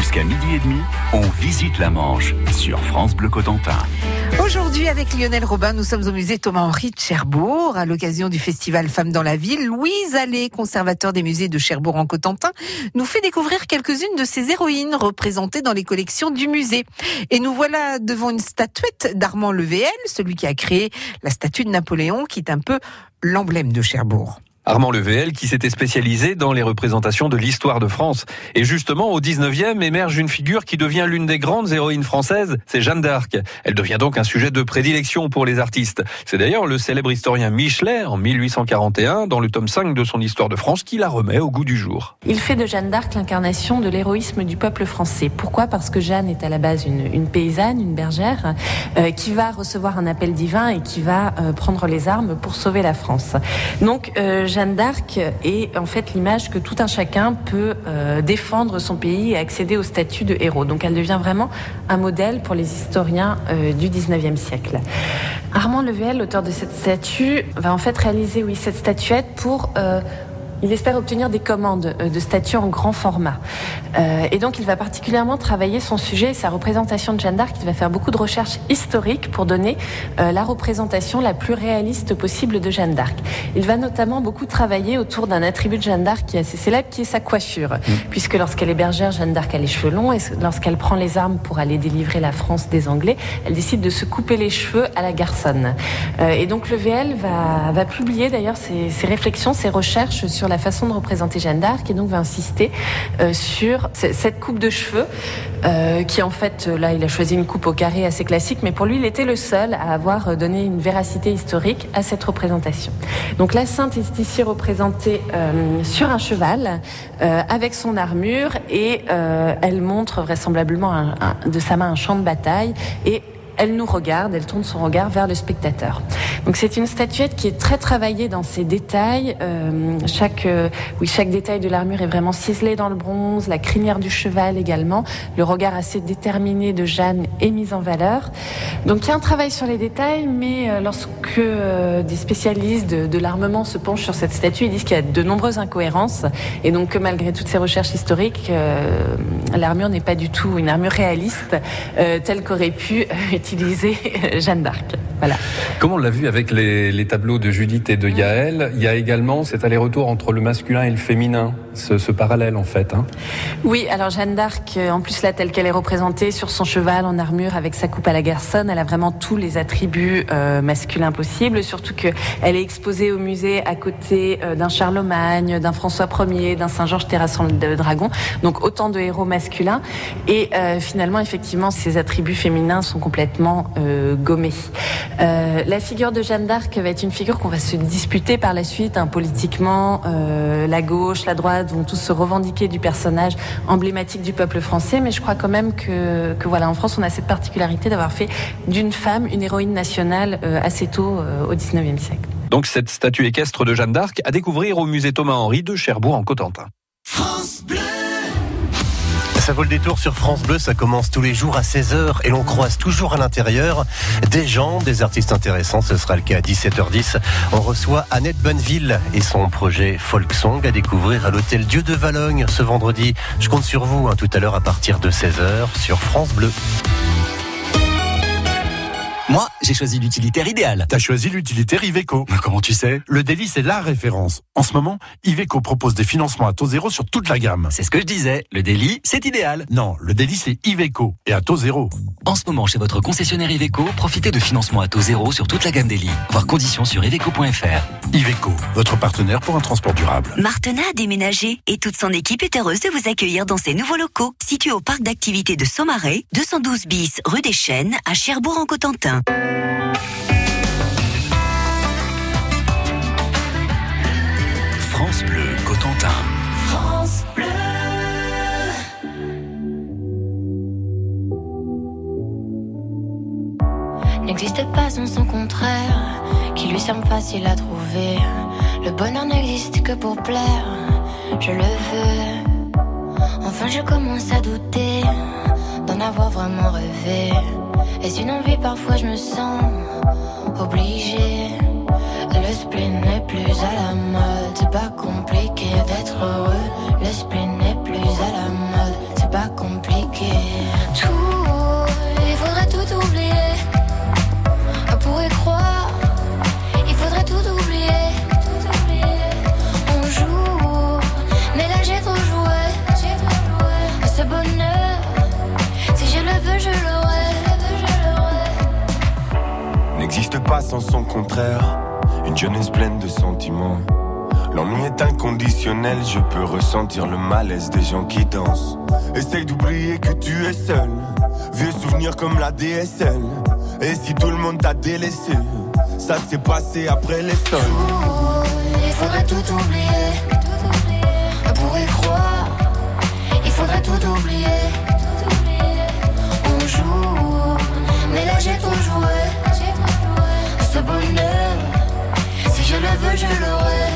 Jusqu'à midi et demi, on visite la Manche sur France Bleu Cotentin. Aujourd'hui, avec Lionel Robin, nous sommes au musée Thomas-Henri de Cherbourg, à l'occasion du festival Femmes dans la ville. Louise Allais, conservateur des musées de Cherbourg en Cotentin, nous fait découvrir quelques-unes de ces héroïnes représentées dans les collections du musée. Et nous voilà devant une statuette d'Armand Levéel, celui qui a créé la statue de Napoléon, qui est un peu l'emblème de Cherbourg. Armand Levéel qui s'était spécialisé dans les représentations de l'histoire de France. Et justement, au 19e émerge une figure qui devient l'une des grandes héroïnes françaises, c'est Jeanne d'Arc. Elle devient donc un sujet de prédilection pour les artistes. C'est d'ailleurs le célèbre historien Michelet, en 1841, dans le tome 5 de son Histoire de France, qui la remet au goût du jour. Il fait de Jeanne d'Arc l'incarnation de l'héroïsme du peuple français. Pourquoi? Parce que Jeanne est à la base une, paysanne, une bergère, euh, qui va recevoir un appel divin et qui va euh, prendre les armes pour sauver la France. Donc, euh, Jeanne d'Arc est en fait l'image que tout un chacun peut euh, défendre son pays et accéder au statut de héros. Donc elle devient vraiment un modèle pour les historiens euh, du 19e siècle. Armand Level, l'auteur de cette statue, va en fait réaliser oui, cette statuette pour euh, il espère obtenir des commandes euh, de statues en grand format. Euh, et donc, il va particulièrement travailler son sujet, sa représentation de Jeanne d'Arc. Il va faire beaucoup de recherches historiques pour donner euh, la représentation la plus réaliste possible de Jeanne d'Arc. Il va notamment beaucoup travailler autour d'un attribut de Jeanne d'Arc qui est assez célèbre, qui est sa coiffure. Mm. Puisque lorsqu'elle est bergère, Jeanne d'Arc a les cheveux longs et lorsqu'elle prend les armes pour aller délivrer la France des Anglais, elle décide de se couper les cheveux à la garçonne. et donc, le VL va, va publier d'ailleurs ses, ses réflexions, ses recherches sur la façon de représenter Jeanne d'Arc et donc va insister euh, sur cette coupe de cheveux euh, qui en fait là il a choisi une coupe au carré assez classique mais pour lui il était le seul à avoir donné une véracité historique à cette représentation. Donc la sainte est ici représentée euh, sur un cheval avec son armure et elle montre vraisemblablement de sa main un champ de bataille et elle nous regarde, elle tourne son regard vers le spectateur. Donc c'est une statuette qui est très travaillée dans ses détails. Euh, chaque, euh, oui, chaque détail de l'armure est vraiment ciselé dans le bronze, la crinière du cheval également, le regard assez déterminé de Jeanne est mis en valeur. Donc il y a un travail sur les détails, mais euh, lorsque des spécialistes de, l'armement se penchent sur cette statue, ils disent qu'il y a de nombreuses incohérences et donc que malgré toutes ces recherches historiques, l'armure n'est pas du tout une armure réaliste telle qu'aurait pu utiliser Jeanne d'Arc. Comme on l'a vu avec les, tableaux de Judith et de Yaël, il y a également cet aller-retour entre le masculin et le féminin, ce, parallèle en fait. Hein. Oui, alors Jeanne d'Arc, euh, en plus là telle qu'elle est représentée sur son cheval en armure avec sa coupe à la garçonne, elle a vraiment tous les attributs euh, masculins possibles, surtout qu'elle est exposée au musée à côté euh, d'un Charlemagne, d'un François Ier, d'un Saint-Georges terrassant le dragon, donc autant de héros masculins. Et finalement, effectivement, ces attributs féminins sont complètement gommés. La figure de Jeanne d'Arc va être une figure qu'on va se disputer par la suite. Hein, politiquement, la gauche, la droite vont tous se revendiquer du personnage emblématique du peuple français. Mais je crois quand même que, voilà, en France, on a cette particularité d'avoir fait d'une femme une héroïne nationale euh, assez tôt au 19e siècle. Donc cette statue équestre de Jeanne d'Arc à découvrir au musée Thomas-Henri de Cherbourg en Cotentin. Ça vaut le détour sur France Bleu, ça commence tous les jours à 16h et l'on croise toujours à l'intérieur des gens, des artistes intéressants. Ce sera le cas à 17h10. On reçoit Annette Bonneville et son projet Folk Song à découvrir à l'hôtel Dieu de Valogne ce vendredi. Je compte sur vous hein, tout à l'heure à partir de 16h sur France Bleu. Moi, j'ai choisi l'utilitaire idéal. T'as choisi l'utilitaire Iveco. Comment tu sais? Le délit, c'est la référence. En ce moment, Iveco propose des financements à taux zéro sur toute la gamme. C'est ce que je disais. Le délit, c'est idéal. Non, le délit, c'est Iveco et à taux zéro. En ce moment, chez votre concessionnaire Iveco, profitez de financements à taux zéro sur toute la gamme délit. Voir conditions sur iveco.fr. Iveco, votre partenaire pour un transport durable. Martena a déménagé et toute son équipe est heureuse de vous accueillir dans ses nouveaux locaux, situés au parc d'activités de Saumarez, 212 bis rue des Chênes, à France Bleu Cotentin. France Bleu. N'existe pas sans son contraire, qui lui semble facile à trouver. Le bonheur n'existe que pour plaire, je le veux. Enfin, je commence à douter d'en avoir vraiment rêvé. Est-ce une envie Parfois je me sens obligée. Le spleen n'est plus à la mode. C'est pas compliqué d'être heureux. Le spleen n'est plus à la mode. C'est pas compliqué. Tout, il faudrait tout oublier. On pourrait croire, il faudrait tout oublier. je le veux, je le pas sans son contraire. Une jeunesse pleine de sentiments. L'ennui est inconditionnel, je peux ressentir le malaise des gens qui dansent. Essaye d'oublier que tu es seul. Vieux souvenirs comme la DSL. Et si tout le monde t'a délaissé, ça s'est passé après les sols. Il faudrait tout oublier. Pour y croire, il faudrait tout oublier. On joue, mais là j'ai trop joué. Si je le veux, je l'aurai.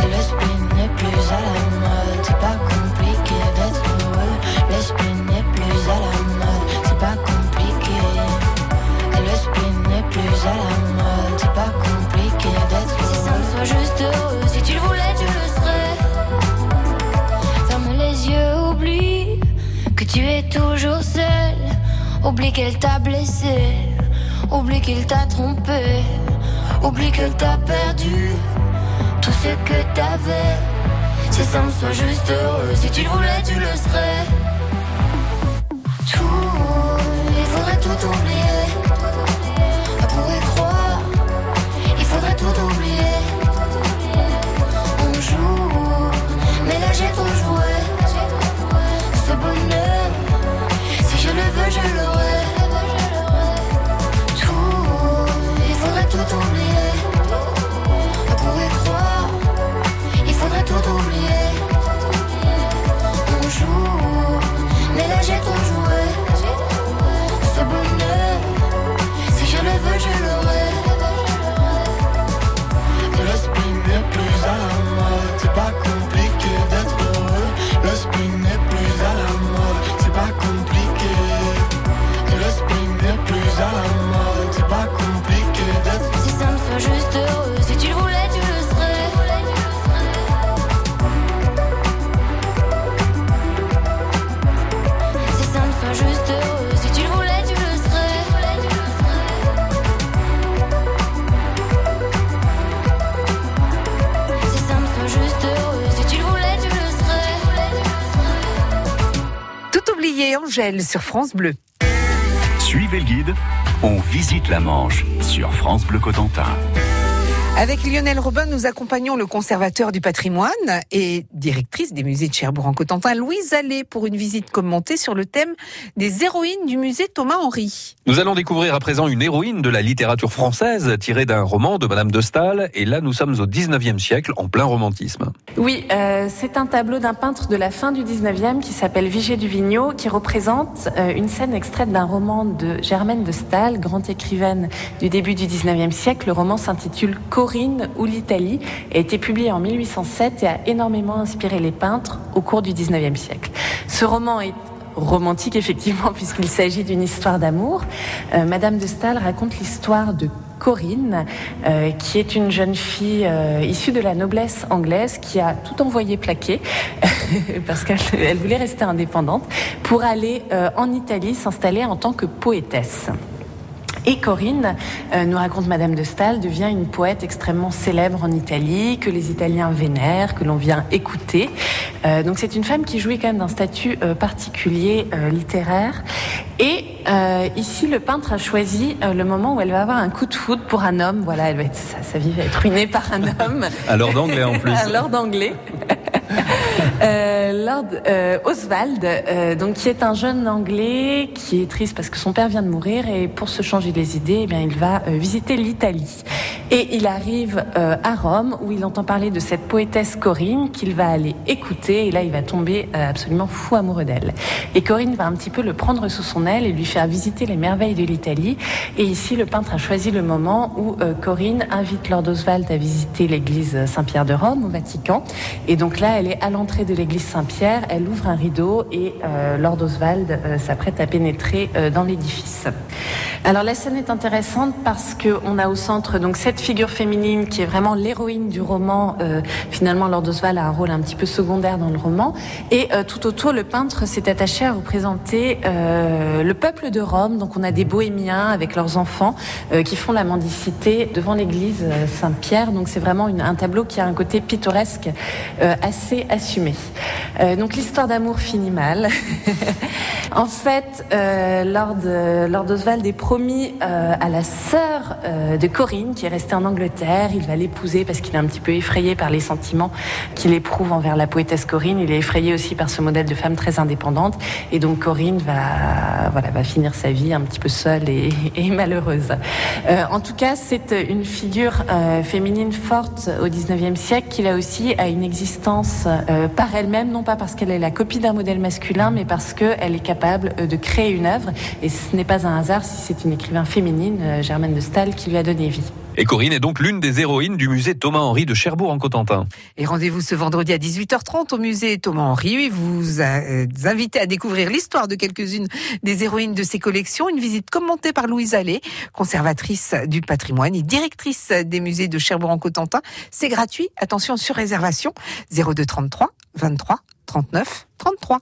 Le spin n'est plus à la mode, c'est pas compliqué d'être heureux. Le spin n'est plus à la mode, c'est pas compliqué. Le spin n'est plus à la mode, c'est pas compliqué d'être heureux. Si ça me soit juste heureux, si tu le voulais, tu le serais. Ferme les yeux, oublie que tu es toujours seul. Oublie qu'elle t'a blessé, oublie qu'il t'a trompé, oublie que t'as perdu tout ce que t'avais. Si ça me soit juste heureux, si tu le voulais, tu le serais. Tout, il faudrait tout oublier. Suivez le guide, on visite la Manche sur France Bleu Cotentin. Avec Lionel Robin, nous accompagnons le conservateur du patrimoine et directrice des musées de Cherbourg en Cotentin, Louise Allais, pour une visite commentée sur le thème des héroïnes du musée Thomas Henry. Nous allons découvrir à présent une héroïne de la littérature française tirée d'un roman de Madame de Staël. Et là, nous sommes au 19e siècle, en plein romantisme. Oui, euh, c'est un tableau d'un peintre de la fin du 19e qui s'appelle Vigée du Vigneaud, qui représente euh, une scène extraite d'un roman de Germaine de Staël, grande écrivaine du début du 19e siècle. Le roman s'intitule Corinne ou l'Italie a été publié en 1807 et a énormément inspiré les peintres au cours du 19e siècle. Ce roman est romantique effectivement puisqu'il s'agit d'une histoire d'amour. Euh, Madame de Staël raconte l'histoire de Corinne, euh, qui est une jeune fille euh, issue de la noblesse anglaise qui a tout envoyé plaquer parce qu'elle elle voulait rester indépendante pour aller en Italie s'installer en tant que poétesse. Et Corinne, euh, nous raconte Madame de Staël, devient une poète extrêmement célèbre en Italie, que les Italiens vénèrent, que l'on vient écouter. Euh, donc c'est une femme qui jouit quand même d'un statut euh, particulier littéraire. Et ici, le peintre a choisi le moment où elle va avoir un coup de foudre pour un homme. Voilà, elle va être, sa, sa vie va être ruinée par un homme. À l'ordre d'anglais en plus. à l'ordre d'anglais. Euh, Lord euh, Oswald, euh, donc qui est un jeune anglais qui est triste parce que son père vient de mourir et pour se changer les idées, eh bien il va visiter l'Italie. Et il arrive à Rome où il entend parler de cette poétesse Corinne qu'il va aller écouter et là il va tomber absolument fou amoureux d'elle. Et Corinne va un petit peu le prendre sous son aile et lui faire visiter les merveilles de l'Italie. Et ici le peintre a choisi le moment où Corinne invite Lord Oswald à visiter l'église Saint-Pierre de Rome au Vatican. Et donc là elle est à l'entrée de l'église Saint-Pierre, elle ouvre un rideau et euh, Lord Oswald euh, s'apprête à pénétrer euh, dans l'édifice. Alors la scène est intéressante parce que on a au centre donc cette figure féminine qui est vraiment l'héroïne du roman. Finalement, Lord Oswald a un rôle un petit peu secondaire dans le roman. Et tout autour, le peintre s'est attaché à représenter le peuple de Rome. Donc on a des bohémiens avec leurs enfants qui font la mendicité devant l'église Saint-Pierre. Donc c'est vraiment un tableau qui a un côté pittoresque assez assumé. Euh, donc l'histoire d'amour finit mal. en fait, euh, Lord, Lord Oswald est promis euh, à la sœur de Corinne qui est restée en Angleterre. Il va l'épouser parce qu'il est un petit peu effrayé par les sentiments qu'il éprouve envers la poétesse Corinne. Il est effrayé aussi par ce modèle de femme très indépendante. Et donc Corinne va, voilà, va finir sa vie un petit peu seule et, malheureuse. En tout cas, c'est une figure féminine forte au 19e siècle qui là aussi a une existence euh, elle-même, non pas parce qu'elle est la copie d'un modèle masculin, mais parce qu'elle est capable euh, de créer une œuvre. Et ce n'est pas un hasard si c'est une écrivain féminine, euh, Germaine de Staël, qui lui a donné vie. Et Corinne est donc l'une des héroïnes du musée Thomas-Henri de Cherbourg en Cotentin. Et rendez-vous ce vendredi à 18h30 au musée Thomas-Henri. Vous euh, invitez à découvrir l'histoire de quelques-unes des héroïnes de ses collections. Une visite commentée par Louise Allais, conservatrice du patrimoine et directrice des musées de Cherbourg en Cotentin. C'est gratuit. Attention sur réservation 02 33 23 39 33.